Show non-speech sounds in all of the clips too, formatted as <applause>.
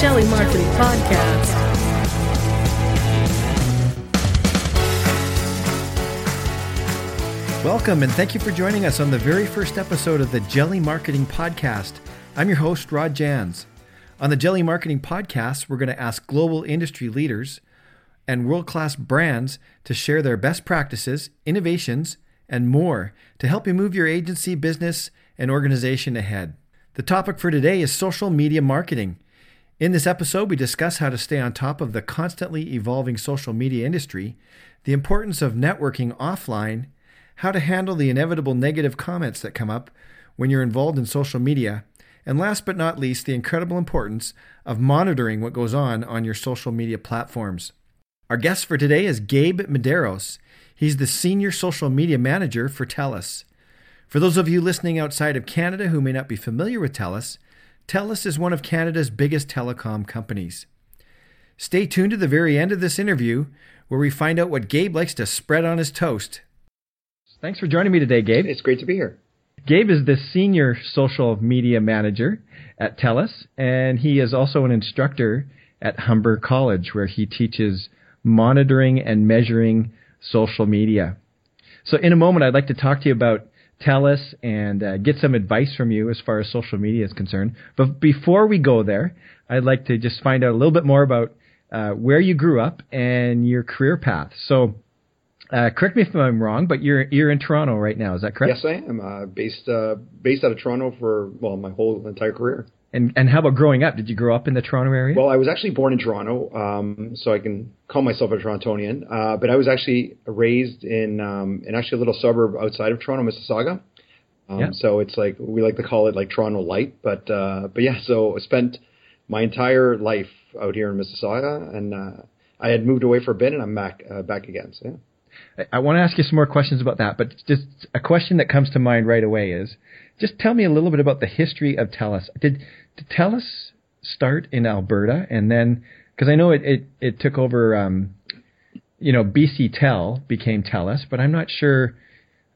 Jelly Marketing Podcast. Welcome and thank you for joining us on the very first episode of the Jelly Marketing Podcast. I'm your host, Rod Jans. On the Jelly Marketing Podcast, we're going to ask global industry leaders and world class brands to share their best practices, innovations, and more to help you move your agency, business, and organization ahead. The topic for today is social media marketing. In this episode, we discuss how to stay on top of the constantly evolving social media industry, the importance of networking offline, how to handle the inevitable negative comments that come up when you're involved in social media, and last but not least, the incredible importance of monitoring what goes on on your social media platforms. Our guest for today is Gabe Medeiros. He's the Senior Social Media Manager for TELUS. For those of you listening outside of Canada who may not be familiar with TELUS, TELUS is one of Canada's biggest telecom companies. Stay tuned to the very end of this interview where we find out what Gabe likes to spread on his toast. Thanks for joining me today, Gabe. It's great to be here. Gabe is the senior social media manager at TELUS, and he is also an instructor at Humber College, where he teaches monitoring and measuring social media. So, in a moment, I'd like to talk to you about TELUS and uh, get some advice from you as far as social media is concerned. But before we go there, I'd like to just find out a little bit more about uh, where you grew up and your career path. So, uh, correct me if I'm wrong, but you're you're in Toronto right now. Is that correct? Yes, I am. Uh, based uh, based out of Toronto for well my whole entire career. And and how about growing up? Did you grow up in the Toronto area? Well, I was actually born in Toronto, um, so I can call myself a Torontonian. Uh, but I was actually raised in um, in actually a little suburb outside of Toronto, Mississauga. Um, yeah. So it's like we like to call it like Toronto light, but uh, but yeah. So I spent my entire life out here in Mississauga, and uh, I had moved away for a bit, and I'm back uh, back again. So yeah. I want to ask you some more questions about that, but just a question that comes to mind right away is just tell me a little bit about the history of TELUS. Did, did TELUS start in Alberta and then, because I know it, it, it took over, um, you know, BC Tel became TELUS, but I'm not sure.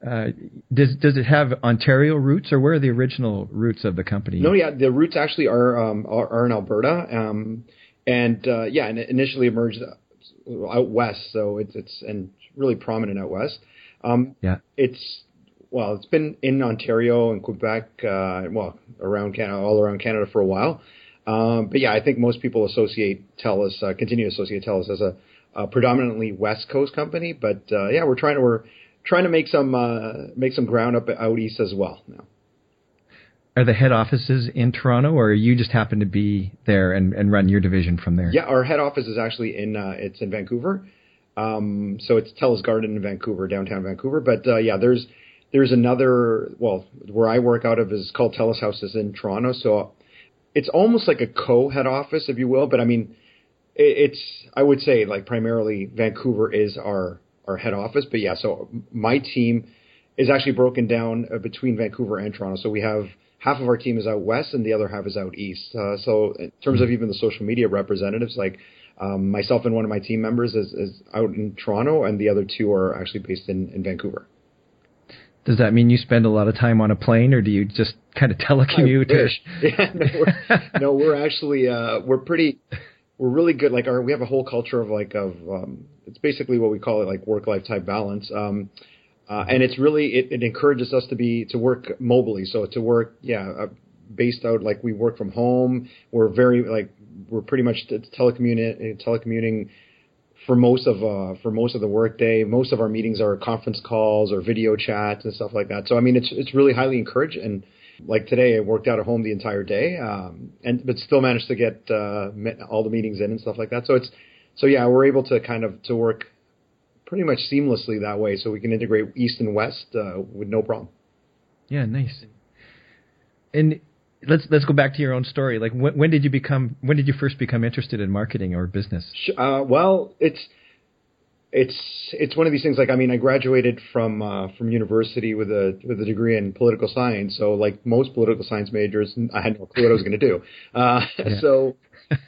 Uh, does does it have Ontario roots, or where are the original roots of the company? No, yeah, the roots actually are um, are, are, in Alberta, um, and uh, yeah, and it initially emerged out west. So it's it's and really prominent out west. Um, yeah, it's well, it's been in Ontario and Quebec, uh, well, around Canada, all around Canada for a while. Um, but yeah, I think most people associate TELUS, uh, continue to associate TELUS as a, a predominantly West Coast company. But uh, yeah, we're trying to we're trying to make some uh, make some ground up out east as well now. Are the head offices in Toronto, or you just happen to be there and, and run your division from there? Yeah, our head office is actually in uh, it's in Vancouver. Um, so it's TELUS Garden in Vancouver, downtown Vancouver. But uh, yeah, there's there's another well where I work out of is called TELUS Houses in Toronto. So it's almost like a co head office, if you will. But I mean, it, it's I would say like primarily Vancouver is our our head office. But yeah, so my team is actually broken down uh, between Vancouver and Toronto. So we have half of our team is out west and the other half is out east. Uh, so in terms of even the social media representatives, like um, myself and one of my team members is, is out in Toronto, and the other two are actually based in, in Vancouver. Does that mean you spend a lot of time on a plane, or do you just kind of telecommute? <laughs> yeah, no, we're, <laughs> no, we're actually uh, we're pretty we're really good. Like our we have a whole culture of like of um, it's basically what we call it like work life type balance. Um, uh, and it's really it, it, encourages us to be to work mobily. So to work, yeah, uh, based out like we work from home. We're very like we're pretty much telecommuting telecommuting for most of uh, for most of the workday. Most of our meetings are conference calls or video chats and stuff like that. So I mean, it's it's really highly encouraged. And like today, I worked out at home the entire day, um, and but still managed to get uh, all the meetings in and stuff like that. So it's so yeah, we're able to kind of to work pretty much seamlessly that way, so we can integrate east and west uh, with no problem. Yeah, nice. And let's let's go back to your own story. Like when, when did you become when did you first become interested in marketing or business? Uh, well, it's it's it's one of these things. Like I mean, I graduated from uh, from university with a with a degree in political science. So like most political science majors, I had no clue what I was going to do. Uh, <laughs> yeah. So,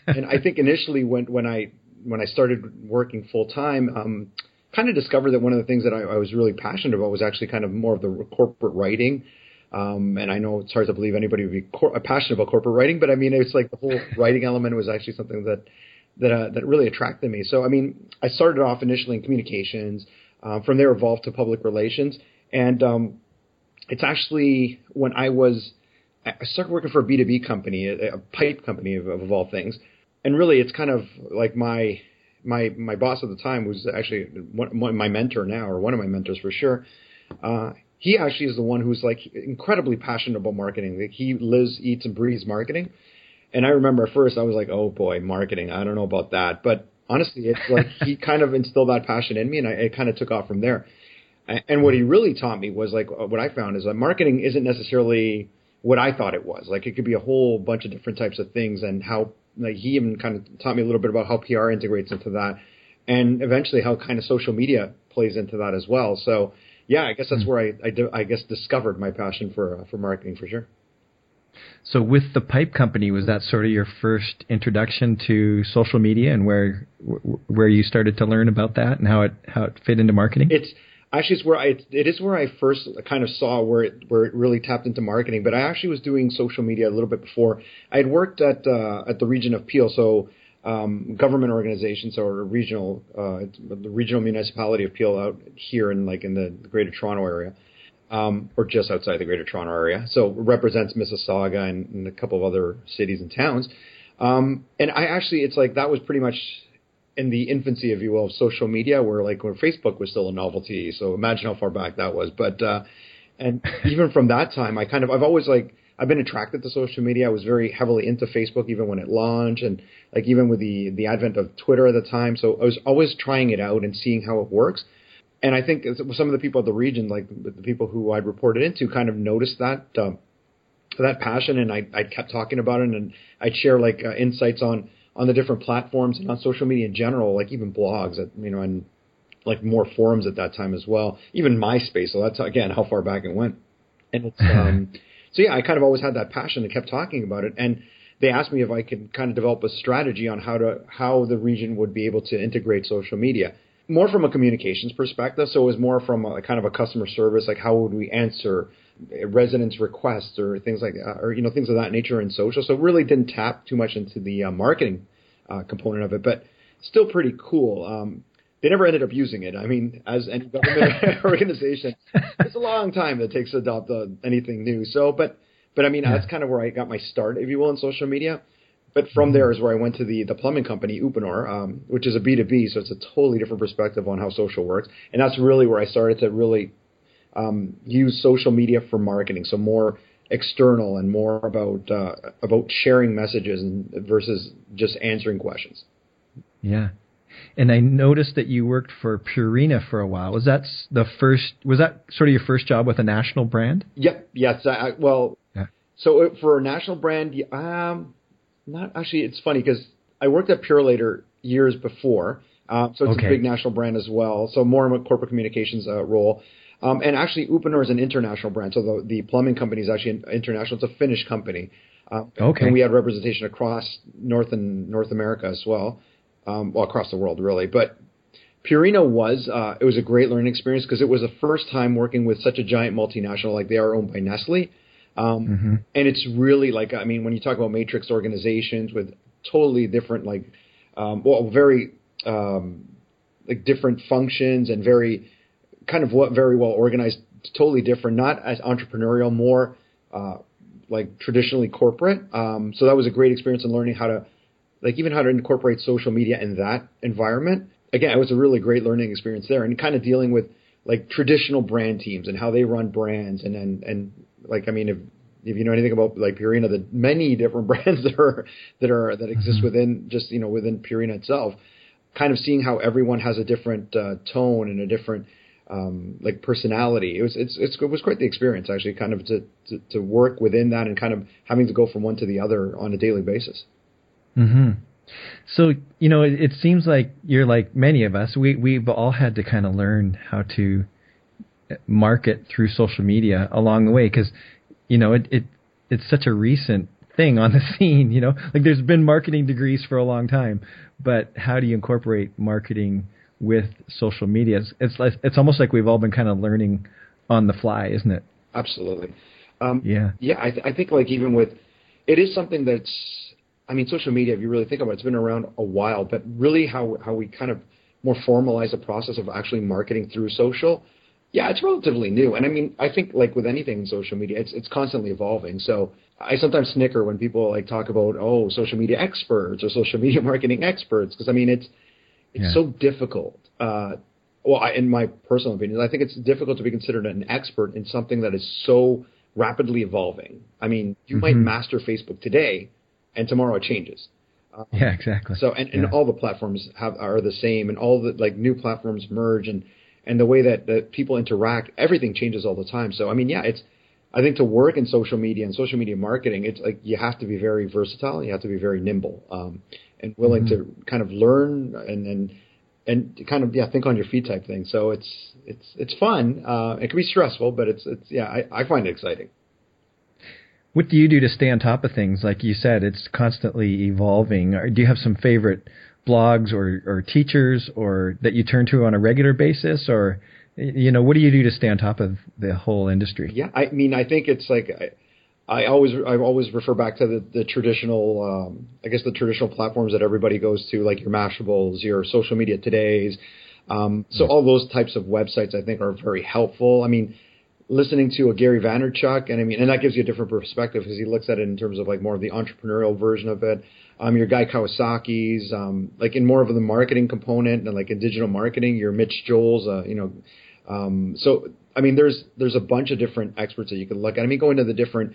and I think initially when when I when I started working full time. Um, kind of discovered that one of the things that I, I was really passionate about was actually kind of more of the corporate writing Um, and I know it's hard to believe anybody would be cor- passionate about corporate writing, but I mean, it's like the whole <laughs> writing element was actually something that that uh, that really attracted me. So I mean, I started off initially in communications. Uh, from there, evolved to public relations, and um, it's actually when I was I started working for a B two B company, a, a, pipe company of, of all things, and really, it's kind of like my my my boss at the time was actually one, my mentor now, or one of my mentors for sure. Uh, he actually is the one who's like incredibly passionate about marketing. Like he lives, eats, and breathes marketing. And I remember at first I was like, oh boy, marketing. I don't know about that. But honestly, it's <laughs> like he kind of instilled that passion in me, and I, it kind of took off from there. And what he really taught me was like what I found is that marketing isn't necessarily what I thought it was. Like it could be a whole bunch of different types of things, and how like he even kind of taught me a little bit about how PR integrates into that, and eventually how kind of social media plays into that as well. So yeah, I guess that's hmm. where I I, I guess discovered my passion for uh, for marketing for sure. So with the pipe company, was that sort of your first introduction to social media and where where you started to learn about that and how it how it fit into marketing? It's actually it's where I it is where I first kind of saw where it where it really tapped into marketing. But I actually was doing social media a little bit before. I had worked at uh, at the region of Peel, so um, government organizations or regional uh, the regional municipality of Peel out here in like in the Greater Toronto area um, or just outside the Greater Toronto Area. So represents Mississauga and, and, a couple of other cities and towns. Um, and I actually, it's like that was pretty much in the infancy, if you will, of social media, where like where Facebook was still a novelty. So imagine how far back that was. But uh, and even from that time, I kind of I've always like I've been attracted to social media. I was very heavily into Facebook even when it launched, and like even with the the advent of Twitter at the time. So I was always trying it out and seeing how it works and I think some of the people at the region, like the people who I'd reported into, kind of noticed that um, that passion, and I, I kept talking about it, and I'd share like uh, insights on on the different platforms and on social media in general, like even blogs, at, you know, and like more forums at that time as well, even MySpace. So that's again how far back it went, and it's <laughs> um, so yeah, I kind of always had that passion and kept talking about it, and they asked me if I could kind of develop a strategy on how to how the region would be able to integrate social media more from a communications perspective. So it was more from a kind of a customer service, like how would we answer residents' requests or things like that, or you know things of that nature in social. So really didn't tap too much into the uh, marketing uh, component of it, but still pretty cool. Um, they never ended up using it. I mean, as any government <laughs> <laughs> organization, it's a long time that it takes to adopt uh, anything new. So, but but I mean, yeah. that's kind of where I got my start, if you will, in social media. But from there is where I went to the the plumbing company Uponor, um, which is a B two B, so it's a totally different perspective on how social works, and that's really where I started to really um, use social media for marketing, so more external and more about uh, about sharing messages and versus just answering questions. Yeah. And I noticed that you worked for Purina for a while. Was that the first? Was that sort of your first job with a national brand? Yep. Yes. I, well. Yeah. So for a national brand, um, not actually. It's funny because I worked at Purolator years before, uh, so it's okay. a big national brand as well. So more of a corporate communications uh, role. Um, and actually, Uponor is an international brand. So the, the plumbing company is actually international. It's a Finnish company. Uh, okay. And we had representation across North and North America as well, um, well across the world really. But Purina was uh, it was a great learning experience because it was the first time working with such a giant multinational like they are owned by Nestle. Um, mm-hmm. And it's really like, I mean, when you talk about matrix organizations with totally different, like, um, well, very um, like different functions and very kind of what very well organized, totally different, not as entrepreneurial, more uh, like traditionally corporate. Um, so that was a great experience in learning how to, like, even how to incorporate social media in that environment. Again, it was a really great learning experience there, and kind of dealing with like traditional brand teams and how they run brands and and and like I mean if if you know anything about like Purina, the many different <laughs> brands that are that are that exist mm-hmm. within just you know within Purina itself, kind of seeing how everyone has a different uh, tone and a different um, like personality. It was it's, it's, it was quite the experience actually, kind of to, to, to work within that and kind of having to go from one to the other on a daily basis. Hmm. So you know, it, it seems like you're like many of us. We we've all had to kind of learn how to market through social media along the way because you know it, it it's such a recent thing on the <laughs> scene. You know, like there's been marketing degrees for a long time, but how do you incorporate marketing with social media? It's it's, it's almost like we've all been kind of learning on the fly, isn't it? Absolutely. Um, yeah, yeah. I, th- I think like even with it is something that's. I mean, social media. If you really think about it, it's been around a while, but really how how we kind of more formalize the process of actually marketing through social. Yeah, it's relatively new, and I mean, I think like with anything in social media, it's it's constantly evolving. So I sometimes snicker when people like talk about oh social media experts or social media <laughs> marketing experts because I mean it's it's Yeah. so difficult. Uh, well, I, in my personal opinion, I think it's difficult to be considered an expert in something that is so rapidly evolving. I mean, you might Mhm. master Facebook today, and tomorrow it changes. <laughs> yeah, exactly. So and, and Yeah. all the platforms have are the same, and all the like new platforms merge, and and the way that, that people interact, everything changes all the time. So I mean, yeah, it's I think to work in social media and social media marketing, it's like you have to be very versatile, you have to be very nimble, um, and willing Mm-hmm. to kind of learn and and and kind of yeah think on your feet type thing. So it's it's it's fun. Uh, it can be stressful, but it's it's yeah I, I find it exciting. What do you do to stay on top of things? Like you said, it's constantly evolving. Do you have some favorite blogs or, or teachers or that you turn to on a regular basis? Or, you know, what do you do to stay on top of the whole industry? Yeah, I mean, I think it's like I, I always I always refer back to the, the traditional, um, I guess the traditional platforms that everybody goes to, like your Mashables, your social media todays. Um, so all those types of websites, I think, are very helpful. I mean, listening to a Gary Vaynerchuk, and I mean, and that gives you a different perspective because he looks at it in terms of like more of the entrepreneurial version of it. Um, your Guy Kawasaki's, um, like in more of the marketing component and like in digital marketing, your Mitch Joel's, uh, you know, um, so I mean, there's there's a bunch of different experts that you can look at. I mean, going to the different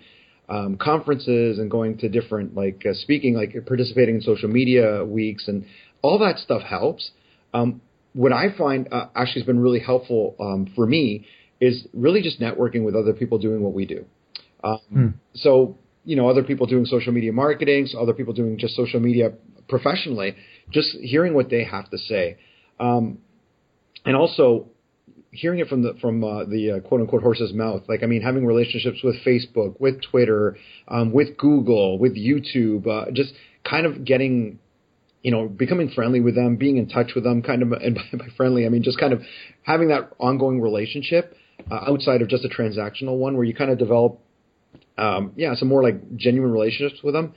um, conferences and going to different like uh, speaking, like participating in social media weeks, and all that stuff helps. Um, what I find uh, actually has been really helpful um, for me is really just networking with other people doing what we do. Um, So you know, other people doing social media marketing, so other people doing just social media professionally, just hearing what they have to say, um, and also hearing it from the from uh, the uh, quote unquote horse's mouth. Like I mean, having relationships with Facebook, with Twitter, um, with Google, with YouTube, uh, just kind of getting. You know, becoming friendly with them, being in touch with them, kind of, <laughs> and by, by friendly, I mean just kind of having that ongoing relationship uh, outside of just a transactional one, where you kind of develop um, yeah, some more like genuine relationships with them,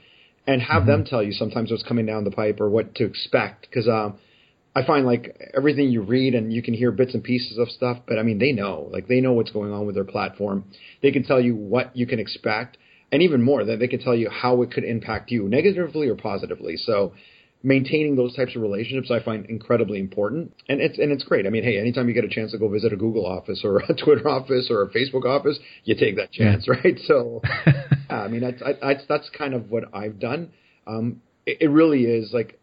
and have them tell you sometimes what's coming down the pipe or what to expect. Because um, I find like everything you read and you can hear bits and pieces of stuff, but I mean they know, like they know what's going on with their platform. They can tell you what you can expect, and even more, that they can tell you how it could impact you negatively or positively. So maintaining those types of relationships I find incredibly important, and it's and it's great. I mean, hey, anytime you get a chance to go visit a Google office or a <laughs> Twitter office or a Facebook office, you take that chance, <laughs> right? So, <laughs> yeah, I mean, that's I, I, that's kind of what I've done. Um, it, it really is like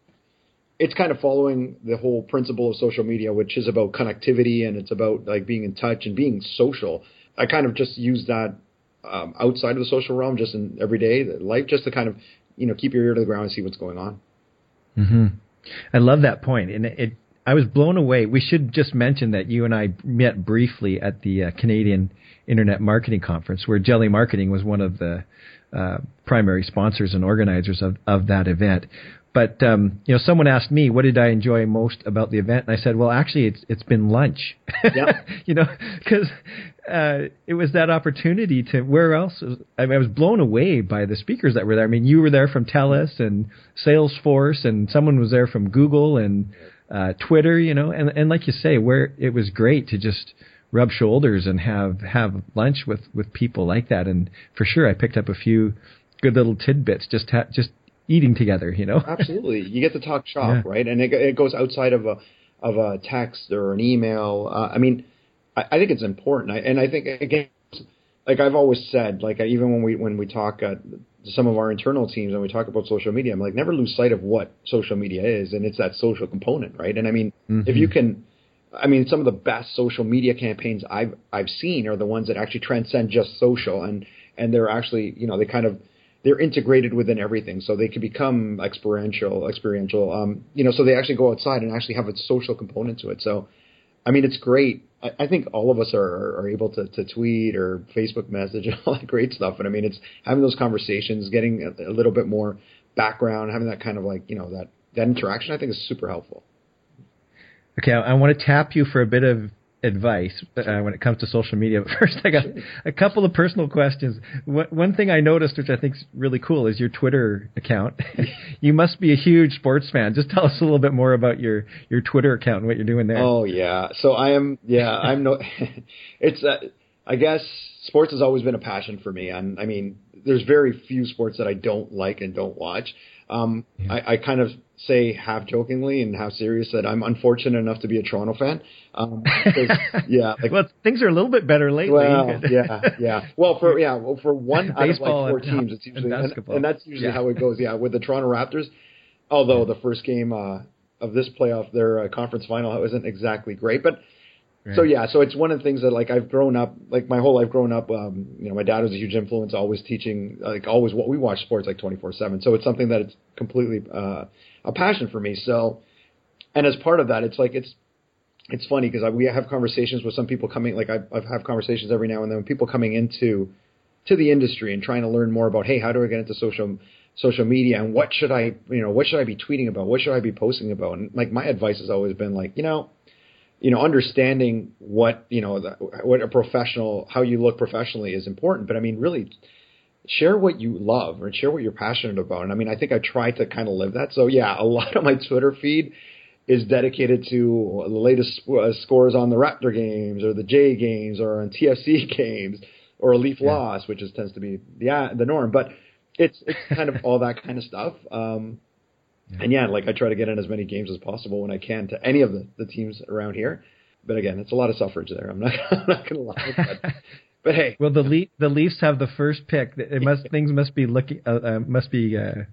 it's kind of following the whole principle of social media, which is about connectivity and it's about like being in touch and being social. I kind of just use that um, outside of the social realm, just in everyday life, just to kind of you know keep your ear to the ground and see what's going on. Hmm I love that point, and it, it. I was blown away. We should just mention that you and I met briefly at the uh, Canadian Internet Marketing Conference, where Jelly Marketing was one of the uh, primary sponsors and organizers of, of that event. But um, you know, someone asked me, "What did I enjoy most about the event?" And I said, "Well, actually, it's it's been lunch." Yep. <laughs> you know, because uh, it was that opportunity to. Where else? I, mean, I was blown away by the speakers that were there. I mean, you were there from TELUS and Salesforce, and someone was there from Google and uh, Twitter. You know, and and like you say, where it was great to just rub shoulders and have have lunch with with people like that. And for sure, I picked up a few good little tidbits just ha- just eating together. You know. <laughs> Absolutely, you get to talk shop, Yeah. right? And it, it goes outside of a of a text or an email. Uh, I mean, I, I think it's important, I, and I think again, like I've always said, like even when we when we talk uh, to some of our internal teams and we talk about social media, I'm like never lose sight of what social media is, and it's that social component, right? And I mean, if you can. I mean, some of the best social media campaigns I've I've seen are the ones that actually transcend just social, and and they're actually you know they kind of they're integrated within everything, so they can become experiential, experiential. Um, you know, so they actually go outside and actually have a social component to it. So, I mean, it's great. I, I think all of us are, are able to, to tweet or Facebook message and <laughs> all that great stuff. And I mean, it's having those conversations, getting a, a little bit more background, having that kind of like you know that that interaction. I think is super helpful. Okay, I, I want to tap you for a bit of advice uh, when it comes to social media. <laughs> But first, I got a couple of personal questions. One, one thing I noticed, which I think is really cool, is your Twitter account. <laughs> you must be a huge sports fan. Just tell us a little bit more about your your Twitter account and what you're doing there. Oh yeah, so I am. Yeah, I'm no. <laughs> it's. Uh, I guess sports has always been a passion for me. And I mean, there's very few sports that I don't like and don't watch. Um, yeah. I, I kind of say half jokingly and half serious that I'm unfortunate enough to be a Toronto fan. Um, <laughs> yeah, like, well, things are a little bit better lately. Well, <laughs> yeah, yeah. Well, for yeah, well, for one out of like four and, teams, it's usually and, and, and that's usually yeah. how it goes. Yeah, with the Toronto Raptors. Although the first game uh, of this playoff, their uh, conference final, wasn't exactly great, but so yeah, so it's one of the things that like I've grown up, like my whole life growing up. Um, you know, my dad was a huge influence, always teaching, like always what we watch sports like twenty four seven. So it's something that it's completely uh, a passion for me. So, and as part of that, it's like it's it's funny because we have conversations with some people coming. Like I, I've have conversations every now and then with people coming into to the industry and trying to learn more about hey, how do I get into social social media and what should I you know what should I be tweeting about? What should I be posting about? And like my advice has always been like you know you know, understanding what you know, the, what a professional, how you look professionally is important. But I mean, really, share what you love and share what you're passionate about. And I mean, I think I try to kind of live that. So yeah, a lot of my Twitter feed is dedicated to the latest uh, scores on the Raptor games or the Jays games or on TFC <laughs> games or a Leaf yeah. loss, which is tends to be the the norm. But it's it's kind of all that kind of stuff. Um, yeah. And yeah, like I try to get in as many games as possible when I can to any of the, the teams around here. But again, it's a lot of suffrage there. I'm not <laughs> I'm not going to lie. But, but hey, well the Le- the Leafs have the first pick. It must things must be looking uh, uh, must be uh,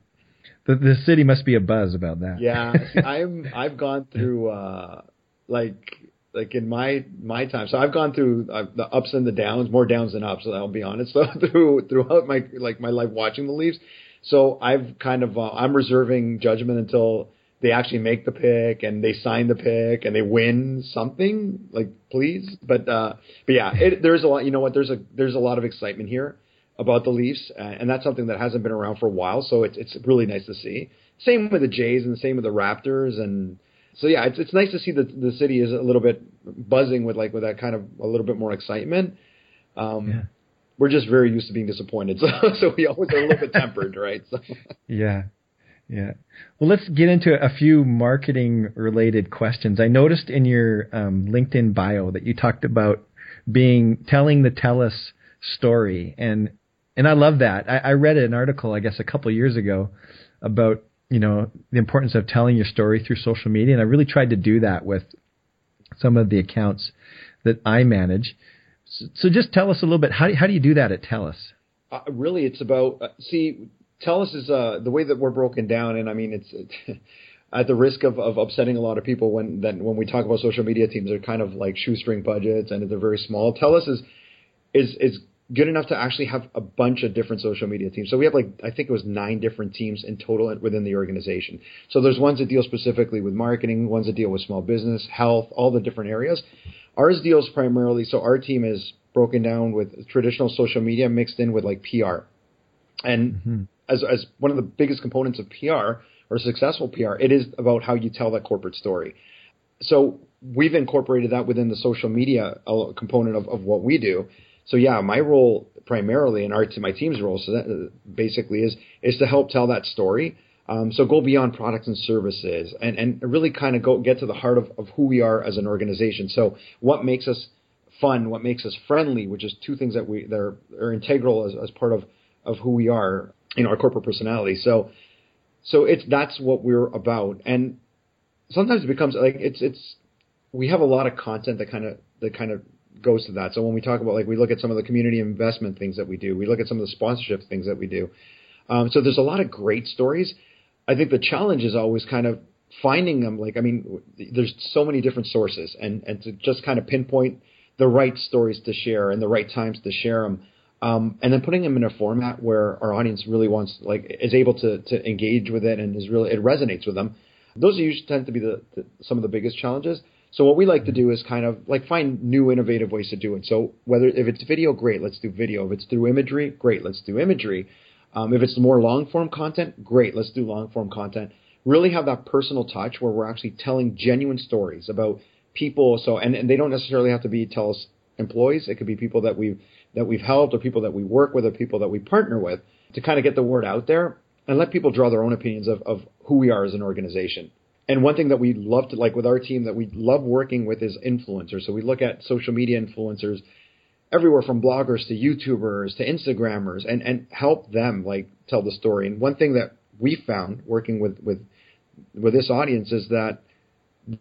the the city must be a buzz about that. Yeah, <laughs> I'm I've gone through uh, like like in my my time. So I've gone through uh, the ups and the downs, more downs than ups. I'll be honest. <laughs> So through throughout my like my life watching the Leafs, so I've kind of uh, I'm reserving judgment until they actually make the pick and they sign the pick and they win something. Like please, but uh, but yeah, it, there's a lot. You know what? There's a there's a lot of excitement here about the Leafs, uh, and that's something that hasn't been around for a while. So it's it's really nice to see. Same with the Jays and the same with the Raptors and. So yeah, it's it's nice to see that the city is a little bit buzzing with like with that kind of a little bit more excitement. Um, yeah we're just very used to being disappointed, <laughs> so so we always are a little bit tempered, right? So. <laughs> Yeah. Yeah. Well, let's get into a few marketing related questions. I noticed in your um, LinkedIn bio that you talked about being telling the TELUS story, and and I love that. I, I read an article, I guess, a couple years ago about you know the importance of telling your story through social media, and I really tried to do that with some of the accounts that I manage. So just tell us a little bit. How do, how do you do that at TELUS? Uh, really, it's about uh, see. TELUS is uh, the way that we're broken down, and I mean it's. <laughs> at the risk of, of upsetting a lot of people when when we talk about social media teams, they're kind of like shoestring budgets and they're very small. TELUS is is is good enough to actually have a bunch of different social media teams. So we have like I think it was nine different teams in total within the organization. So there's ones that deal specifically with marketing, ones that deal with small business, health, all the different areas. Ours deals primarily, so our team is broken down with traditional social media mixed in with like PR. And mm-hmm. As, as one of the biggest components of PR or successful PR, it is about how you tell that corporate story. So we've incorporated that within the social media uh, component of, of what we do. So yeah, my role primarily and our my team's role, so that uh, basically is is to help tell that story um, so go beyond products and services and, and really kind of go get to the heart of, of who we are as an organization. So what makes us fun, what makes us friendly, which is two things that we that are, are integral as, as part of, of who we are, you know, our corporate personality. So so it's that's what we're about. And sometimes it becomes like it's it's we have a lot of content that kind of that kind of goes to that. So when we talk about like we look at some of the community investment things that we do, we look at some of the sponsorship things that we do. Um, so there's a lot of great stories, I think the challenge is always kind of finding them. Like, I mean, there's so many different sources, and and to just kind of pinpoint the right stories to share and the right times to share them. Um, and then putting them in a format where our audience really wants, like, is able to to engage with it and is really it resonates with them. Those usually tend to be the, the some of the biggest challenges. So what we like to do is kind of like find new innovative ways to do it. So whether if it's video, great, let's do video. If it's through imagery, great, let's do imagery. Um, if it's more long form content, great, let's do long form content. Really have that personal touch where we're actually telling genuine stories about people. So and, and they don't necessarily have to be TELUS employees. It could be people that we've that we've helped or people that we work with or people that we partner with to kind of get the word out there and let people draw their own opinions of, of who we are as an organization. And one thing that we love to like with our team that we love working with is influencers. So we look at social media influencers everywhere from bloggers to YouTubers to Instagrammers and, and help them like tell the story. And one thing that we found working with, with, with this audience is that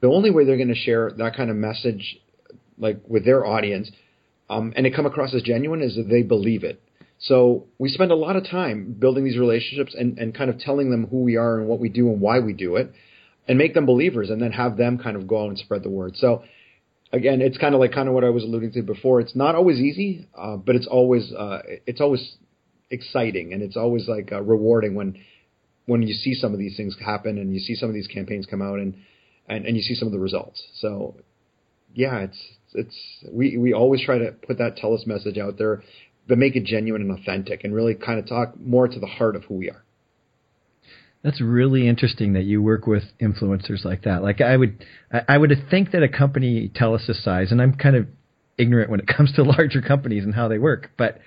the only way they're going to share that kind of message like with their audience um, and it come across as genuine is that they believe it. So we spend a lot of time building these relationships and, and kind of telling them who we are and what we do and why we do it and make them believers and then have them kind of go out and spread the word. So again, it's kind of like kind of what I was alluding to before. It's not always easy, uh, but it's always uh, it's always exciting and it's always like uh, rewarding when when you see some of these things happen and you see some of these campaigns come out and and, and you see some of the results. So yeah, it's it's we we always try to put that TELUS message out there, but make it genuine and authentic and really kind of talk more to the heart of who we are. That's really interesting that you work with influencers like that. Like I would, I would think that a company TELUS' size, and I'm kind of ignorant when it <laughs> comes to larger companies and how they work, but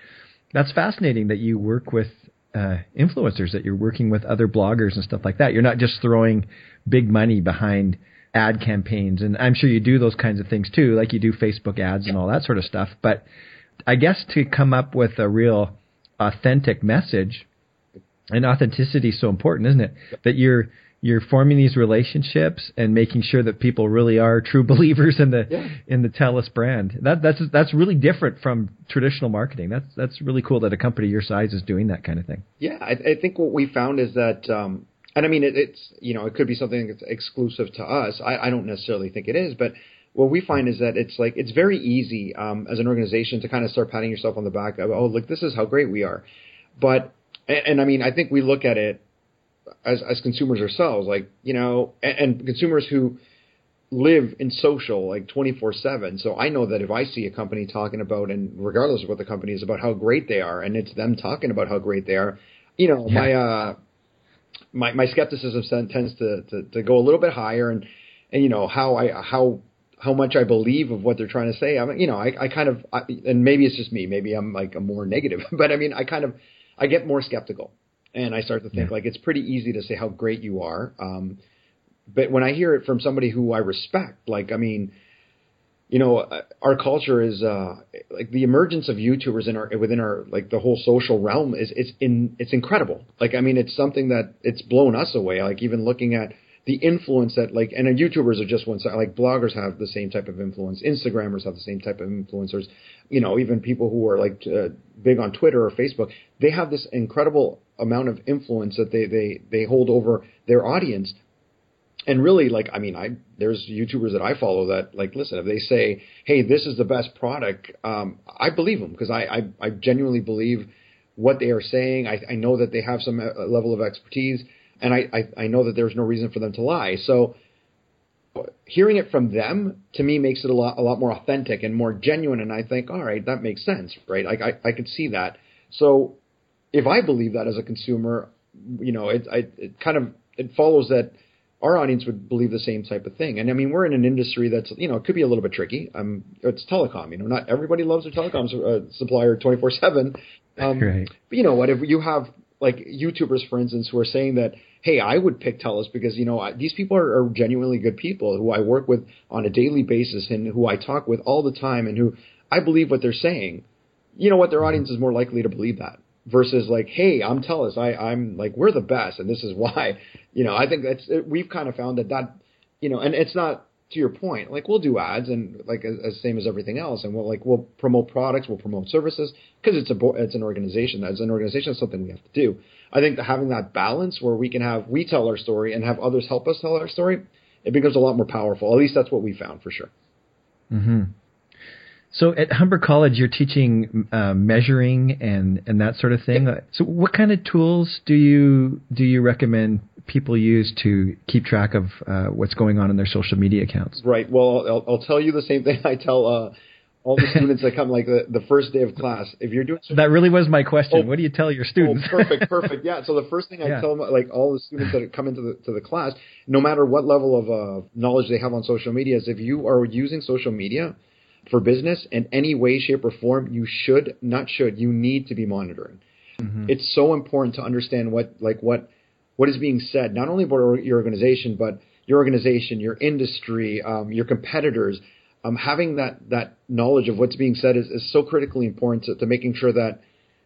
that's fascinating that you work with uh, influencers, that you're working with other bloggers and stuff like that. You're not just throwing big money behind ad campaigns, and I'm sure you do those kinds of things too, like you do Facebook ads and all that sort of stuff. But I guess to come up with a real authentic message and authenticity is so important, isn't it? That you're you're forming these relationships and making sure that people really are true <laughs> believers in the yeah. in the TELUS brand. That that's that's really different from traditional marketing. That's that's really cool that a company your size is doing that kind of thing. Yeah, I, I think what we found is that, um, and I mean, it, it's you know, it could be something that's exclusive to us. I, I don't necessarily think it is, but what we find is that it's like it's very easy um, as an organization to kind of start patting yourself on the back of, oh, look, this is how great we are, but and, and I mean, I think we look at it as as consumers ourselves, like you know, and, and consumers who live in social like 24/7. So I know that if I see a company talking about and regardless of what the company is about how great they are and it's them talking about how great they are, you know, yeah. my uh my my skepticism tends to, to to go a little bit higher and and you know how I how how much I believe of what they're trying to say. I mean, you know, I, I kind of, I, and maybe it's just me. Maybe I'm like a more negative, <laughs> but I mean, I kind of I get more skeptical, and I start to think yeah. like it's pretty easy to say how great you are. Um, but when I hear it from somebody who I respect, like I mean, you know, our culture is uh, like the emergence of YouTubers in our within our like the whole social realm is it's in it's incredible. Like I mean, it's something that it's blown us away. Like even looking at the influence that like and YouTubers are just one side. Like bloggers have the same type of influence. Instagrammers have the same type of influencers. You know, even people who are like uh, big on Twitter or Facebook, they have this incredible amount of influence that they they they hold over their audience. And really, like I mean, I there's YouTubers that I follow that like listen if they say, hey, this is the best product, um, I believe them because I, I I genuinely believe what they are saying. I, I know that they have some uh, level of expertise and I, I, I know that there's no reason for them to lie. So hearing it from them to me makes it a lot a lot more authentic and more genuine. And I think, all right, that makes sense, right? Like I, I could see that. So if I believe that as a consumer, you know, it, I, it kind of it follows that our audience would believe the same type of thing. And I mean, we're in an industry that's, you know, it could be a little bit tricky. Um, it's telecom, you know, not everybody loves their telecom uh, supplier 24 seven. Um, <laughs> right. But you know what, if you have like YouTubers, for instance, who are saying that, hey, I would pick TELUS because you know I, these people are, are genuinely good people who I work with on a daily basis and who I talk with all the time and who I believe what they're saying. You know what, their audience is more likely to believe that versus like, hey, I'm TELUS, I, I'm like we're the best and this is why. <laughs> You know, I think that's we've kind of found that that you know, and it's not to your point, like we'll do ads and like as, same as everything else, and we'll like we'll promote products, we'll promote services because it's a it's an organization. As an organization, it's something we have to do. I think that having that balance where we can have we tell our story and have others help us tell our story, it becomes a lot more powerful. At least that's what we found for sure. Hmm. So at Humber College, you're teaching uh, measuring and and that sort of thing. So what kind of tools do you do you recommend people use to keep track of uh, what's going on in their social media accounts? Right. Well, I'll, I'll, tell you the same thing <laughs> I tell uh, all the students that come like the, the first day of class. If you're doing that really was my question. Oh, what do you tell your students? Oh, perfect, perfect. Yeah. So the first thing I <laughs> yeah. tell them, like all the students that come into the to the class, no matter what level of uh, knowledge they have on social media, is if you are using social media for business in any way, shape, or form, you should not should you need to be monitoring. Mm-hmm. It's so important to understand what like what what is being said, not only about your organization, but your organization, your industry, um, your competitors. Um, having that that knowledge of what's being said is, is so critically important to, to making sure that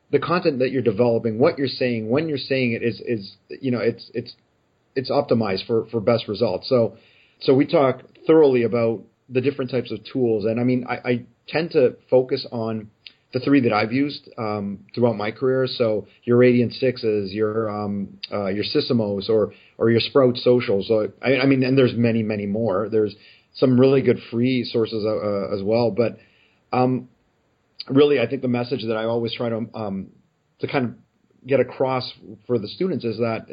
the content that you're developing, what you're saying, when you're saying it is is you know it's it's it's optimized for for best results. So so we talk thoroughly about the different types of tools, and I mean I, I tend to focus on the three that I've used um, throughout my career. So your Radian6s, your um, uh, your Sysomos, or or your Sprout Socials. So I, I, mean, and there's many many more. There's some really good free sources uh, uh, as well. But um, really, I think the message that I always try to um, to kind of get across for the students is that,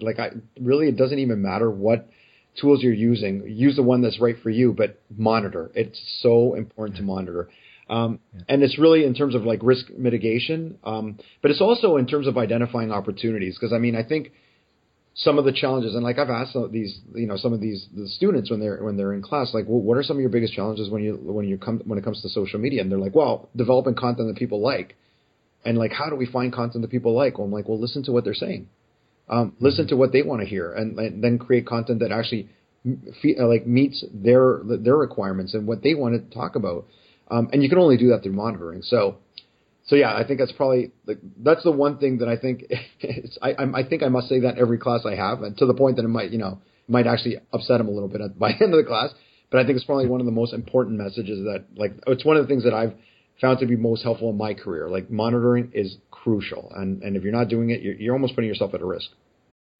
like, I really it doesn't even matter what tools you're using. Use the one that's right for you, but monitor. It's so important to monitor. Um. And it's really in terms of like risk mitigation, um, but it's also in terms of identifying opportunities. Because I mean, I think some of the challenges, and like I've asked these, you know, some of these the students when they're when they're in class, like, well, what are some of your biggest challenges when you when you come when it comes to social media? And they're like, well, developing content that people like, and like, how do we find content that people like? Well, I'm like, well, listen to what they're saying, um, listen to what they want to hear, and, and then create content that actually like meets their their requirements and what they want to talk about. Um, and you can only do that through monitoring. So, so yeah, I think that's probably like, that's the one thing that I think <laughs> I, I think I must say that every class I have, and to the point that it might, you know, might actually upset them a little bit at, <laughs> by the end of the class. But I think it's probably one of the most important messages that, like, it's one of the things that I've found to be most helpful in my career. Like, monitoring is crucial, and and if you're not doing it, you're, you're almost putting yourself at a risk.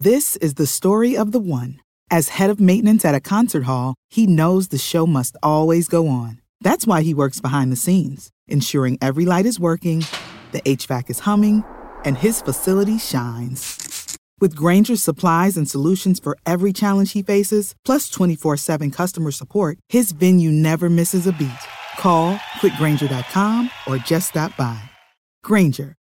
This is the story of the one. As head of maintenance at a concert hall, he knows the show must always go on. That's why he works behind the scenes, ensuring every light is working, the HVAC is humming, and his facility shines. With Grainger's supplies and solutions for every challenge he faces, plus 24 7 customer support, his venue never misses a beat. Call quickgrainger.com or just stop by. Grainger,